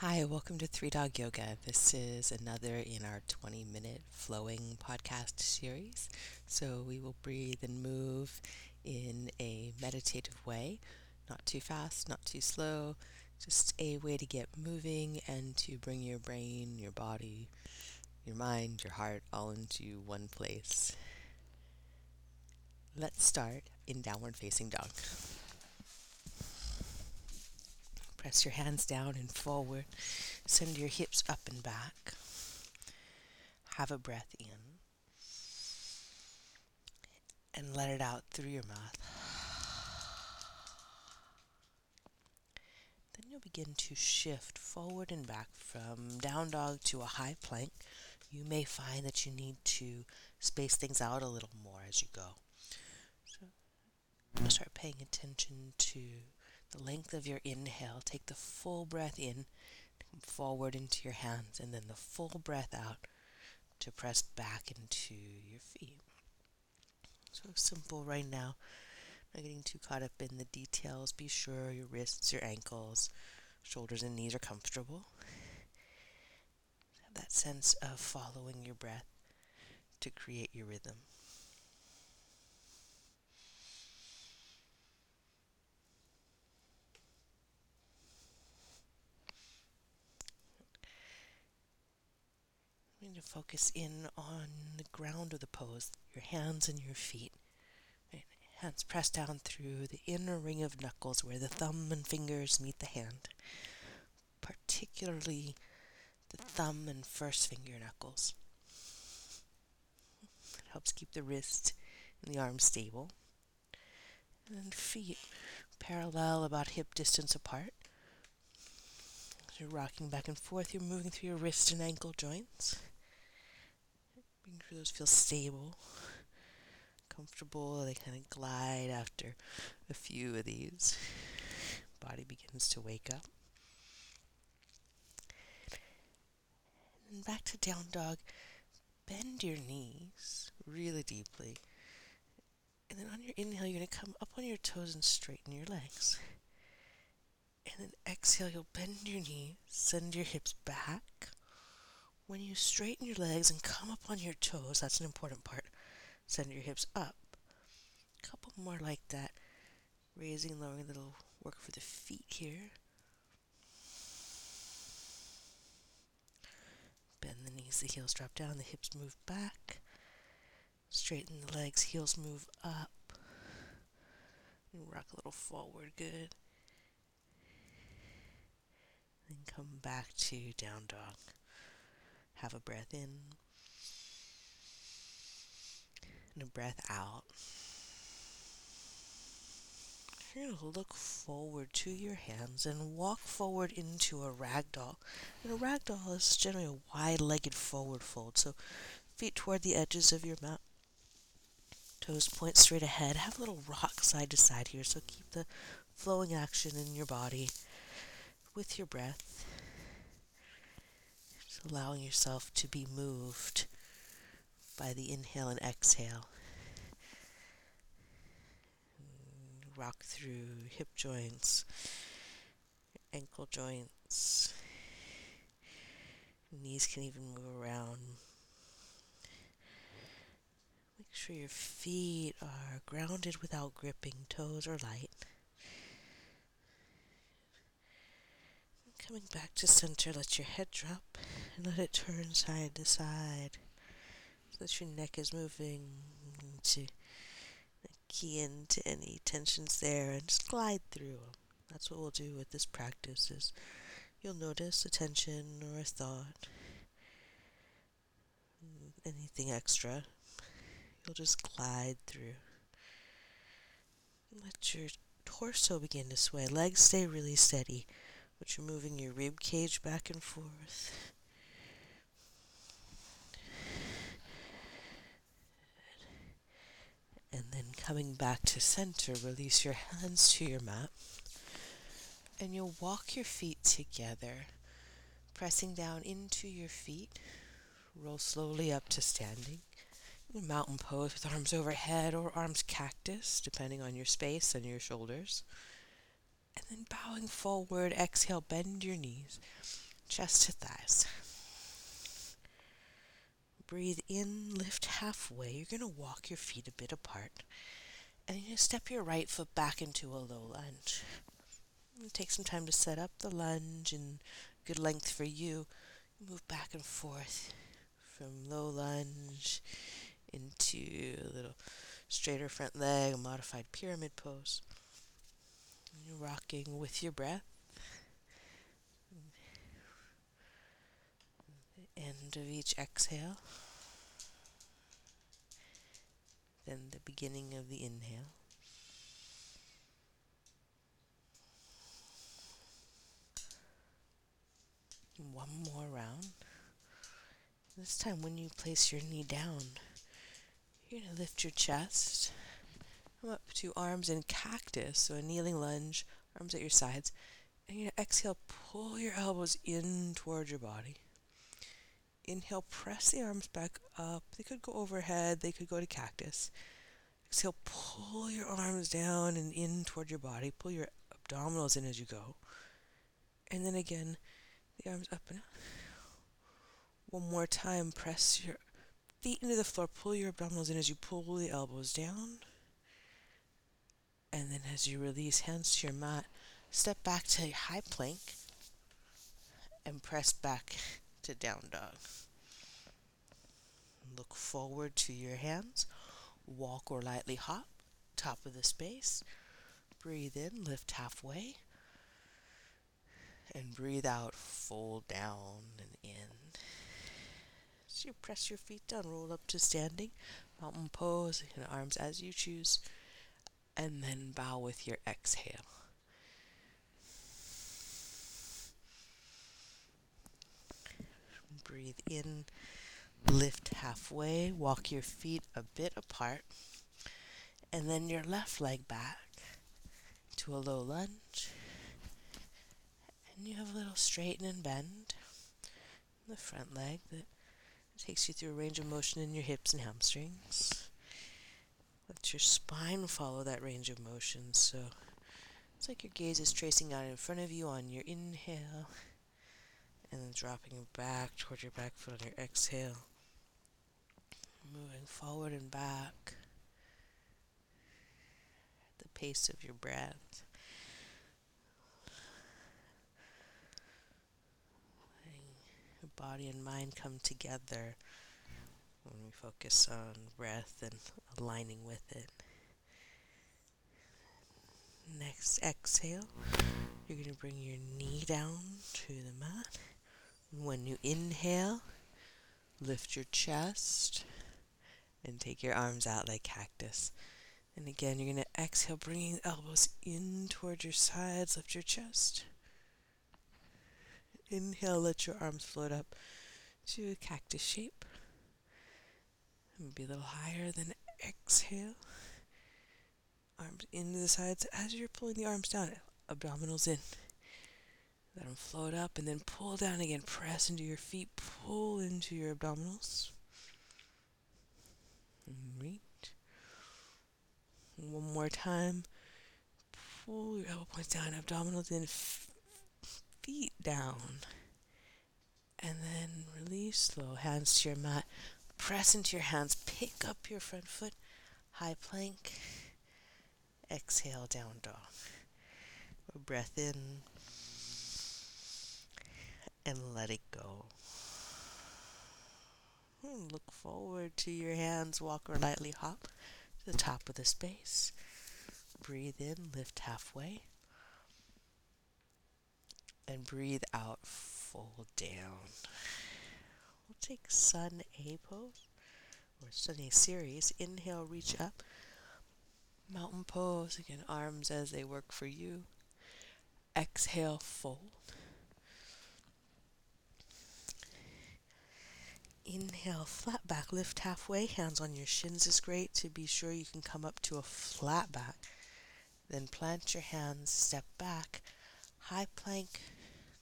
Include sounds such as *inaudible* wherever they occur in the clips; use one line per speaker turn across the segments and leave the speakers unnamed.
Hi, welcome to Three Dog Yoga. This is another in our 20 minute flowing podcast series. So we will breathe and move in a meditative way, not too fast, not too slow, just a way to get moving and to bring your brain, your body, your mind, your heart all into one place. Let's start in downward facing dog. Press your hands down and forward. Send your hips up and back. Have a breath in. And let it out through your mouth. Then you'll begin to shift forward and back from down dog to a high plank. You may find that you need to space things out a little more as you go. So start paying attention to the length of your inhale. Take the full breath in, forward into your hands, and then the full breath out to press back into your feet. So simple right now. Not getting too caught up in the details. Be sure your wrists, your ankles, shoulders, and knees are comfortable. Have that sense of following your breath to create your rhythm. Focus in on the ground of the pose, your hands and your feet. Hands pressed down through the inner ring of knuckles where the thumb and fingers meet the hand, particularly the thumb and first finger knuckles. It helps keep the wrist and the arm stable. And feet parallel about hip distance apart. As you're rocking back and forth, you're moving through your wrist and ankle joints. Making sure those feel stable, comfortable. They kind of glide after a few of these. Body begins to wake up. And back to down dog. Bend your knees really deeply. And then on your inhale, you're going to come up on your toes and straighten your legs. And then exhale, you'll bend your knees, send your hips back. When you straighten your legs and come up on your toes, that's an important part. Send your hips up. A couple more like that. Raising, lowering little work for the feet here. Bend the knees, the heels drop down, the hips move back. Straighten the legs, heels move up. And rock a little forward, good. Then come back to down dog. Have a breath in and a breath out. You're going to look forward to your hands and walk forward into a ragdoll. And a ragdoll is generally a wide legged forward fold. So feet toward the edges of your mat. Toes point straight ahead. Have a little rock side to side here. So keep the flowing action in your body with your breath allowing yourself to be moved by the inhale and exhale. Rock through hip joints, ankle joints. Knees can even move around. Make sure your feet are grounded without gripping, toes are light. Coming back to center, let your head drop let it turn side to side so that your neck is moving to key into any tensions there and just glide through them. That's what we'll do with this practice is you'll notice a tension or a thought, anything extra. You'll just glide through. Let your torso begin to sway. Legs stay really steady but you're moving your rib cage back and forth. And then coming back to center, release your hands to your mat. And you'll walk your feet together, pressing down into your feet. Roll slowly up to standing. Mountain pose with arms overhead or arms cactus, depending on your space and your shoulders. And then bowing forward, exhale, bend your knees. chest to thighs. Breathe in, lift halfway. You're going to walk your feet a bit apart. And you're going to step your right foot back into a low lunge. Take some time to set up the lunge and good length for you. Move back and forth from low lunge into a little straighter front leg, a modified pyramid pose. You're rocking with your breath. End of each exhale. Then the beginning of the inhale. One more round. This time, when you place your knee down, you're going to lift your chest. Come up to arms in cactus, so a kneeling lunge, arms at your sides. And you're going to exhale, pull your elbows in toward your body. Inhale, press the arms back up. They could go overhead, they could go to cactus. Exhale, pull your arms down and in toward your body. Pull your abdominals in as you go. And then again, the arms up and up. *sighs* One more time, press your feet into the floor. Pull your abdominals in as you pull the elbows down. And then as you release hands to your mat, step back to high plank and press back to down dog. Look forward to your hands. Walk or lightly hop, top of the space. Breathe in, lift halfway. And breathe out, fold down and in. As you press your feet down, roll up to standing, mountain pose, and arms as you choose. And then bow with your exhale. Breathe in, lift halfway, walk your feet a bit apart, and then your left leg back to a low lunge. And you have a little straighten and bend in the front leg that takes you through a range of motion in your hips and hamstrings. Let your spine follow that range of motion. So it's like your gaze is tracing out in front of you on your inhale and then dropping back toward your back foot on your exhale. Moving forward and back at the pace of your breath. Letting your body and mind come together when we focus on breath and aligning with it. Next exhale, you're going to bring your knee down to the mat. When you inhale, lift your chest and take your arms out like cactus. And again, you're going to exhale, bringing elbows in towards your sides, lift your chest. Inhale, let your arms float up to a cactus shape. And be a little higher than exhale. Arms into the sides as you're pulling the arms down, abdominals in. Let them float up and then pull down again. Press into your feet, pull into your abdominals. Reach. One more time. Pull your elbow points down, abdominals in, f- feet down. And then release slow. Hands to your mat. Press into your hands. Pick up your front foot. High plank. Exhale, down dog. Breath in and let it go. Hmm, look forward to your hands. Walk or lightly hop to the top of the space. Breathe in, lift halfway. And breathe out, fold down. We'll take Sun A pose or Sun A series. Inhale, reach up. Mountain pose. Again, arms as they work for you. Exhale, fold. Inhale, flat back, lift halfway, hands on your shins is great to be sure you can come up to a flat back. Then plant your hands, step back, high plank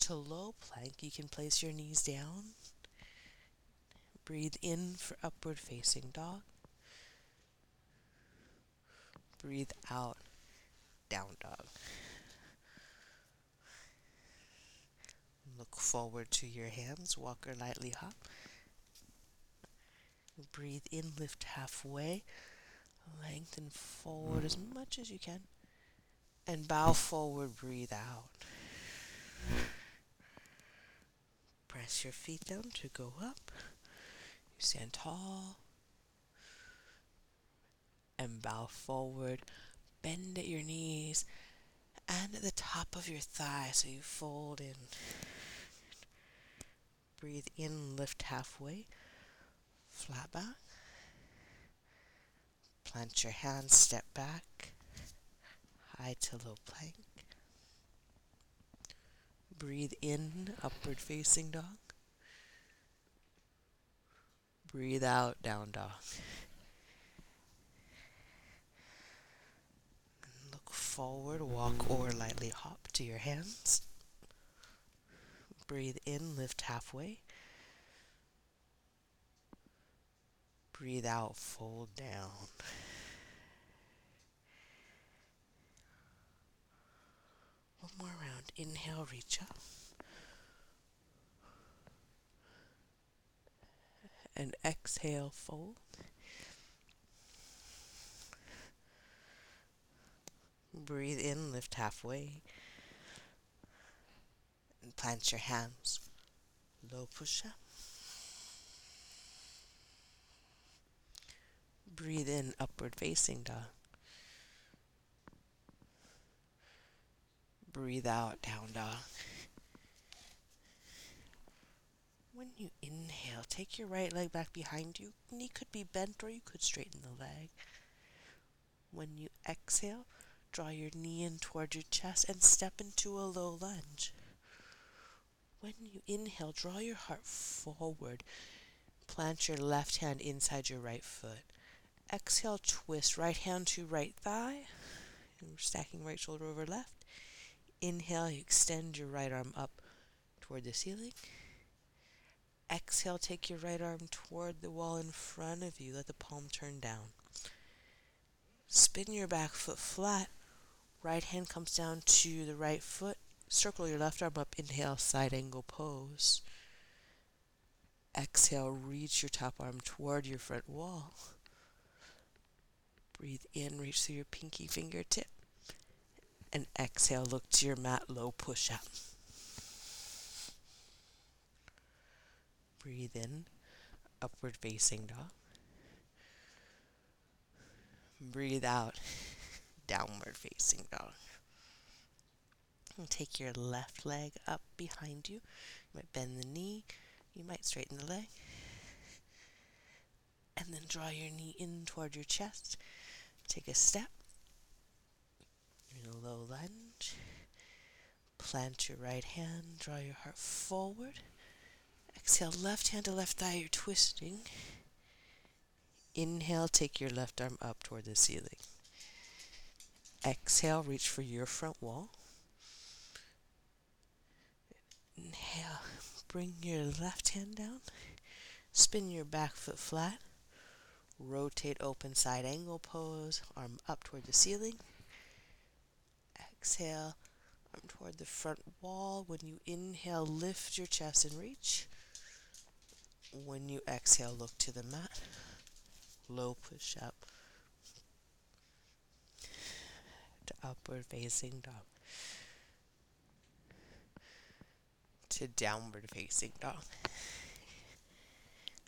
to low plank. You can place your knees down. Breathe in for upward facing dog. Breathe out, down dog. Look forward to your hands, walk or lightly hop. Breathe in, lift halfway. Lengthen forward as much as you can. And bow forward, breathe out. Press your feet down to go up. You stand tall. And bow forward. Bend at your knees and at the top of your thigh so you fold in. Breathe in, lift halfway. Flat back. Plant your hands, step back. High to low plank. Breathe in, upward facing dog. Breathe out, down dog. Look forward, walk or lightly hop to your hands. Breathe in, lift halfway. Breathe out, fold down. One more round. Inhale, reach up. And exhale, fold. Breathe in, lift halfway. And plant your hands. Low push up. Breathe in, upward facing dog. Breathe out, down dog. When you inhale, take your right leg back behind you. Knee could be bent or you could straighten the leg. When you exhale, draw your knee in toward your chest and step into a low lunge. When you inhale, draw your heart forward. Plant your left hand inside your right foot. Exhale, twist right hand to right thigh. And we're stacking right shoulder over left. Inhale, you extend your right arm up toward the ceiling. Exhale, take your right arm toward the wall in front of you. Let the palm turn down. Spin your back foot flat. Right hand comes down to the right foot. Circle your left arm up. Inhale, side angle pose. Exhale, reach your top arm toward your front wall. Breathe in, reach through your pinky fingertip. And exhale, look to your mat, low push up. Breathe in, upward facing dog. Breathe out, *laughs* downward facing dog. And take your left leg up behind you. You might bend the knee, you might straighten the leg. And then draw your knee in toward your chest Take a step. In a low lunge. Plant your right hand, draw your heart forward. Exhale, left hand to left thigh, you're twisting. Inhale, take your left arm up toward the ceiling. Exhale, reach for your front wall. Inhale, bring your left hand down. Spin your back foot flat. Rotate open side angle pose, arm up toward the ceiling. Exhale, arm toward the front wall. When you inhale, lift your chest and reach. When you exhale, look to the mat. Low push up to upward facing dog. To downward facing dog.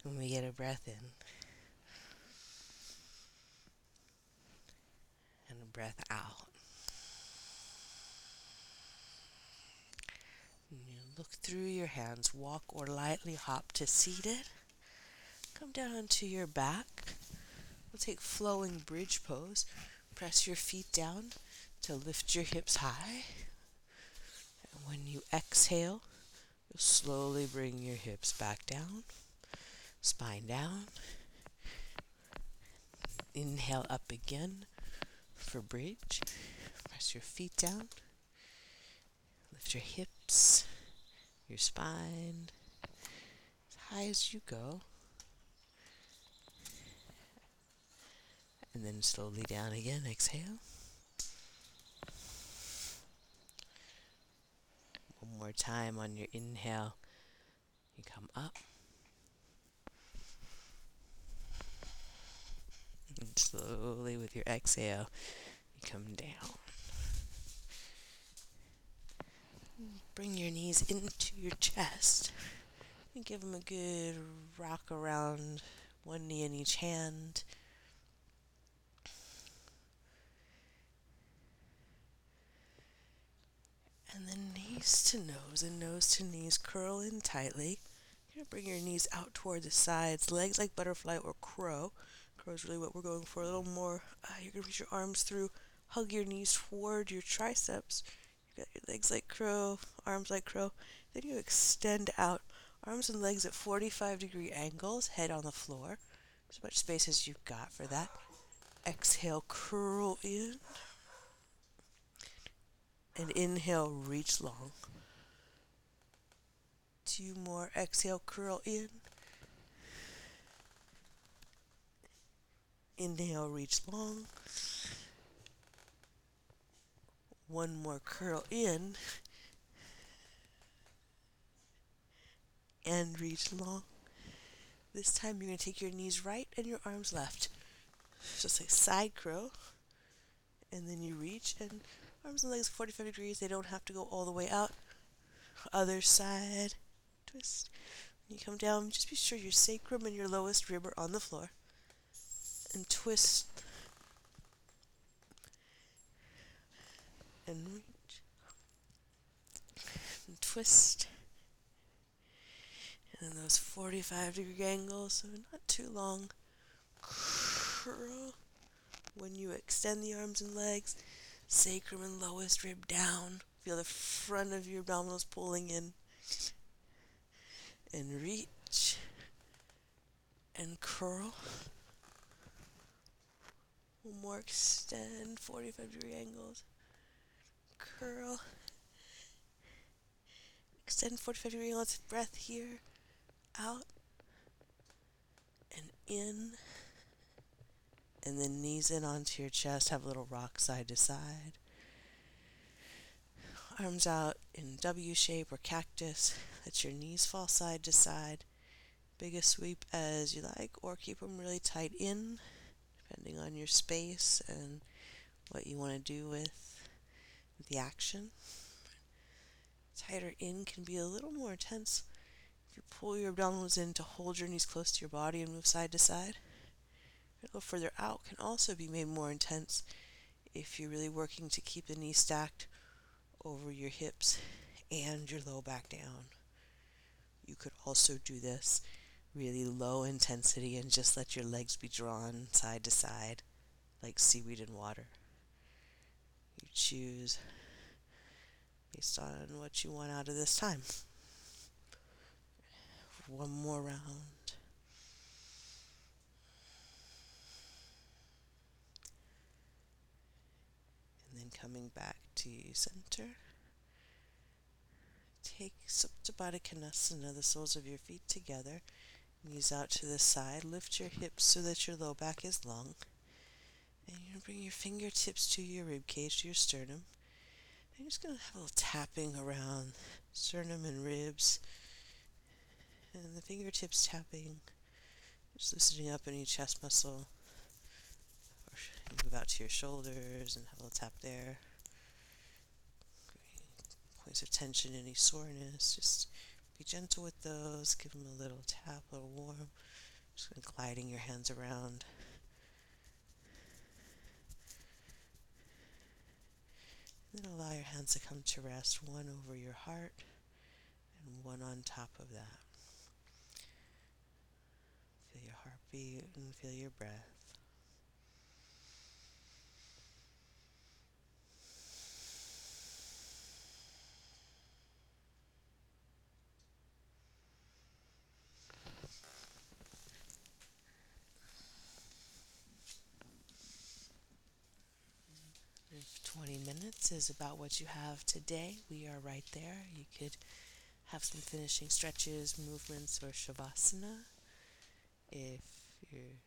And we get a breath in. Breath out. You look through your hands, walk or lightly hop to seated. Come down onto your back. We'll take flowing bridge pose. Press your feet down to lift your hips high. And when you exhale, you'll slowly bring your hips back down, spine down. Inhale up again for bridge. Press your feet down. Lift your hips, your spine, as high as you go. And then slowly down again. Exhale. One more time on your inhale. You come up. And slowly your exhale, you come down. Bring your knees into your chest and give them a good rock around, one knee in each hand. And then knees to nose and nose to knees curl in tightly. You're gonna bring your knees out toward the sides, legs like butterfly or crow. Crow is really what we're going for. A little more. Uh, you're gonna reach your arms through, hug your knees toward your triceps. You got your legs like crow, arms like crow. Then you extend out, arms and legs at 45 degree angles, head on the floor. As much space as you've got for that. Exhale, curl in and inhale, reach long. Two more. Exhale, curl in. Inhale, reach long. One more curl in. And reach long. This time you're going to take your knees right and your arms left. Just like side crow. And then you reach and Arms and legs 45 degrees. They don't have to go all the way out. Other side. Twist. When you come down, just be sure your sacrum and your lowest rib are on the floor. And twist. And reach. And twist. And then those 45 degree angles, so not too long. Curl when you extend the arms and legs sacrum and lowest rib down. Feel the front of your abdominals pulling in. And reach. And curl. More extend, 45 degree angles. Curl. Extend 45 degree angles. Breath here. Out. And in and then knees in onto your chest, have a little rock side to side. Arms out in W shape or cactus. Let your knees fall side to side. Big a sweep as you like, or keep them really tight in, depending on your space and what you want to do with the action. Tighter in can be a little more intense if you pull your abdominals in to hold your knees close to your body and move side to side A little further out can also be made more intense if you're really working to keep the knee stacked over your hips and your low back down. You could also do this really low intensity and just let your legs be drawn side to side like seaweed in water. You choose based on what you want out of this time. One more round. And then coming back to center. Take Supta Baddha Konasana, the soles of your feet together. Knees out to the side. Lift your hips so that your low back is long. And you're going to bring your fingertips to your rib cage, to your sternum. You're just going to have a little tapping around sternum and ribs. And the fingertips tapping, just loosening up any chest muscle move out to your shoulders and have a little tap there. Points of tension, any soreness, just be gentle with those. Give them a little tap, a little warm. Just gliding your hands around. And then allow your hands to come to rest, one over your heart and one on top of that. Feel your heartbeat and feel your breath. If 20 minutes is about what you have today, we are right there. You could have some finishing stretches, movements, or shavasana. If you've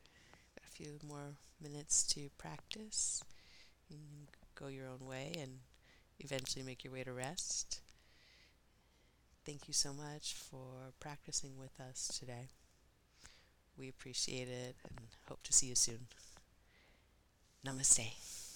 got a few more minutes to practice, you can go your own way and eventually make your way to rest. thank you so much for practicing with us today. We appreciate it and hope to see you soon. Namaste.